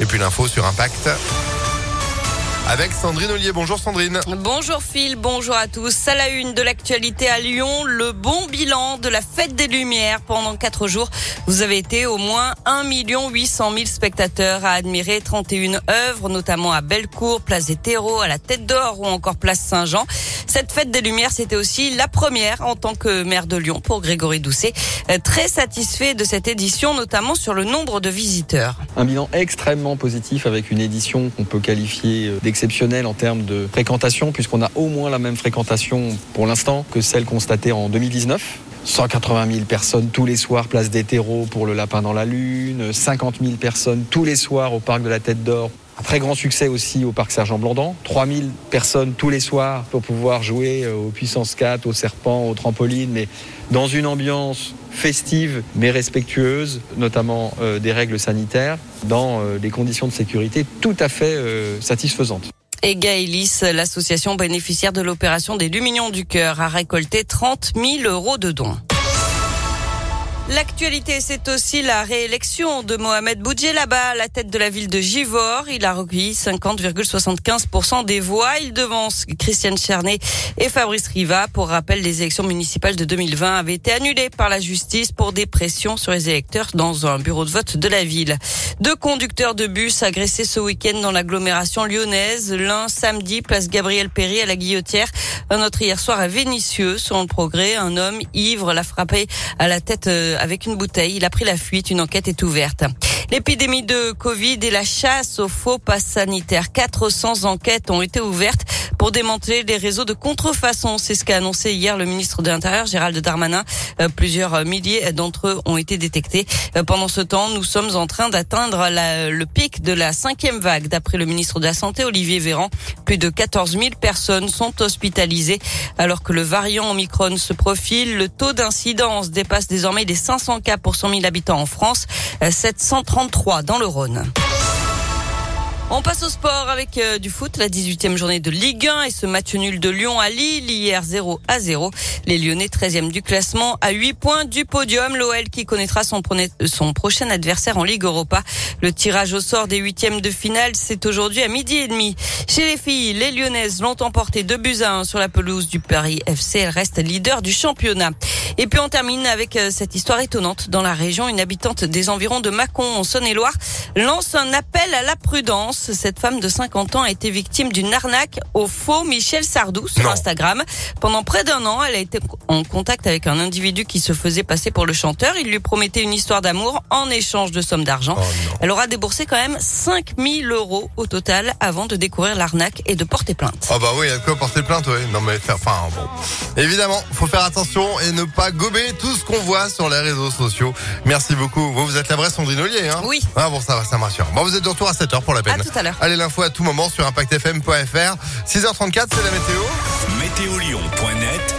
Et puis l'info sur Impact avec Sandrine Ollier. Bonjour Sandrine. Bonjour Phil, bonjour à tous. À la une de l'actualité à Lyon, le bon bilan de la fête des Lumières. Pendant quatre jours, vous avez été au moins 1 800 000 spectateurs à admirer 31 œuvres, notamment à Bellecour, Place des Terreaux, à la Tête d'Or ou encore Place Saint-Jean. Cette fête des Lumières, c'était aussi la première en tant que maire de Lyon pour Grégory Doucet. Euh, très satisfait de cette édition, notamment sur le nombre de visiteurs. Un bilan extrêmement positif avec une édition qu'on peut qualifier euh, d'exceptionnelle en termes de fréquentation, puisqu'on a au moins la même fréquentation pour l'instant que celle constatée en 2019. 180 000 personnes tous les soirs, place des terreaux pour le lapin dans la lune, 50 000 personnes tous les soirs au parc de la Tête d'Or un très grand succès aussi au parc Sergent Blandan. 3000 personnes tous les soirs pour pouvoir jouer euh, aux puissances 4, aux serpents, aux trampolines, mais dans une ambiance festive mais respectueuse, notamment euh, des règles sanitaires, dans euh, des conditions de sécurité tout à fait satisfaisantes. Et Gaëlis, l'association bénéficiaire de l'opération des Lumignons du Cœur, a récolté 30 000 euros de dons. L'actualité, c'est aussi la réélection de Mohamed Boudjelaba à la tête de la ville de Givor. Il a recueilli 50,75% des voix. Il devance Christiane Charnet et Fabrice Riva. Pour rappel, les élections municipales de 2020 avaient été annulées par la justice pour des pressions sur les électeurs dans un bureau de vote de la ville. Deux conducteurs de bus agressés ce week-end dans l'agglomération lyonnaise. L'un samedi, place Gabriel Péry à la Guillotière. Un autre hier soir à Vénissieux. Selon le progrès, un homme ivre l'a frappé à la tête euh, avec une bouteille. Il a pris la fuite. Une enquête est ouverte. L'épidémie de Covid et la chasse aux faux passes sanitaires. 400 enquêtes ont été ouvertes pour démanteler les réseaux de contrefaçon. C'est ce qu'a annoncé hier le ministre de l'Intérieur, Gérald Darmanin. Euh, plusieurs milliers d'entre eux ont été détectés. Euh, pendant ce temps, nous sommes en train d'atteindre le pic de la cinquième vague. D'après le ministre de la Santé, Olivier Véran, plus de 14 000 personnes sont hospitalisées. Alors que le variant Omicron se profile, le taux d'incidence dépasse désormais les 500 cas pour 100 000 habitants en France, 733 euh, dans le Rhône. On passe au sport avec euh, du foot, la 18e journée de Ligue 1 et ce match nul de Lyon à Lille hier 0 à 0. Les Lyonnais 13e du classement à 8 points du podium. L'OL qui connaîtra son, prochain adversaire en Ligue Europa. Le tirage au sort des huitièmes de finale, c'est aujourd'hui à midi et demi. Chez les filles, les Lyonnaises l'ont emporté 2 buts à 1 sur la pelouse du Paris FC. Elles restent leader du championnat. Et puis on termine avec euh, cette histoire étonnante. Dans la région, une habitante des environs de Mâcon en Saône-et-Loire lance un appel à la prudence. Cette femme de 50 ans a été victime d'une arnaque au faux Michel Sardou sur Instagram. Pendant près d'un an, elle a été en contact avec un individu qui se faisait passer pour le chanteur. Il lui promettait une histoire d'amour en échange de sommes d'argent. Oh elle aura déboursé quand même 5000 euros au total avant de découvrir l'arnaque et de porter plainte. Ah bah oui, il y a quoi porter plainte, oui. Non mais enfin bon. Évidemment, faut faire attention et ne pas gober tout ce qu'on voit sur les réseaux sociaux. Merci beaucoup. Vous, vous êtes la vraie Sandrine Ollier, hein Oui. Ah bon, ça va, ça m'assure. Bon, vous êtes de retour à 7h pour la peine. À tout à l'heure. Allez, l'info à tout moment sur ImpactFM.fr. 6h34, c'est la météo. Météolion.net